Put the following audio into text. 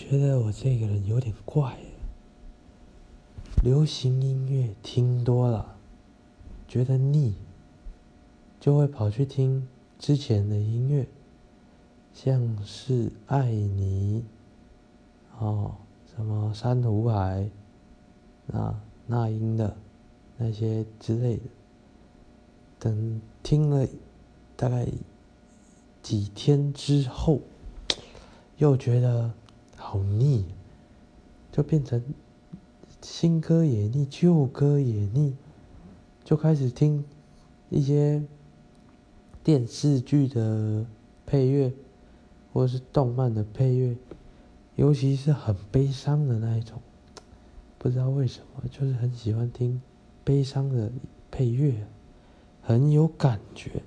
觉得我这个人有点怪，流行音乐听多了，觉得腻，就会跑去听之前的音乐，像是《艾尼》哦，什么珊瑚海，那那英的那些之类的，等听了大概几天之后，又觉得。好腻，就变成新歌也腻，旧歌也腻，就开始听一些电视剧的配乐，或者是动漫的配乐，尤其是很悲伤的那一种，不知道为什么，就是很喜欢听悲伤的配乐，很有感觉，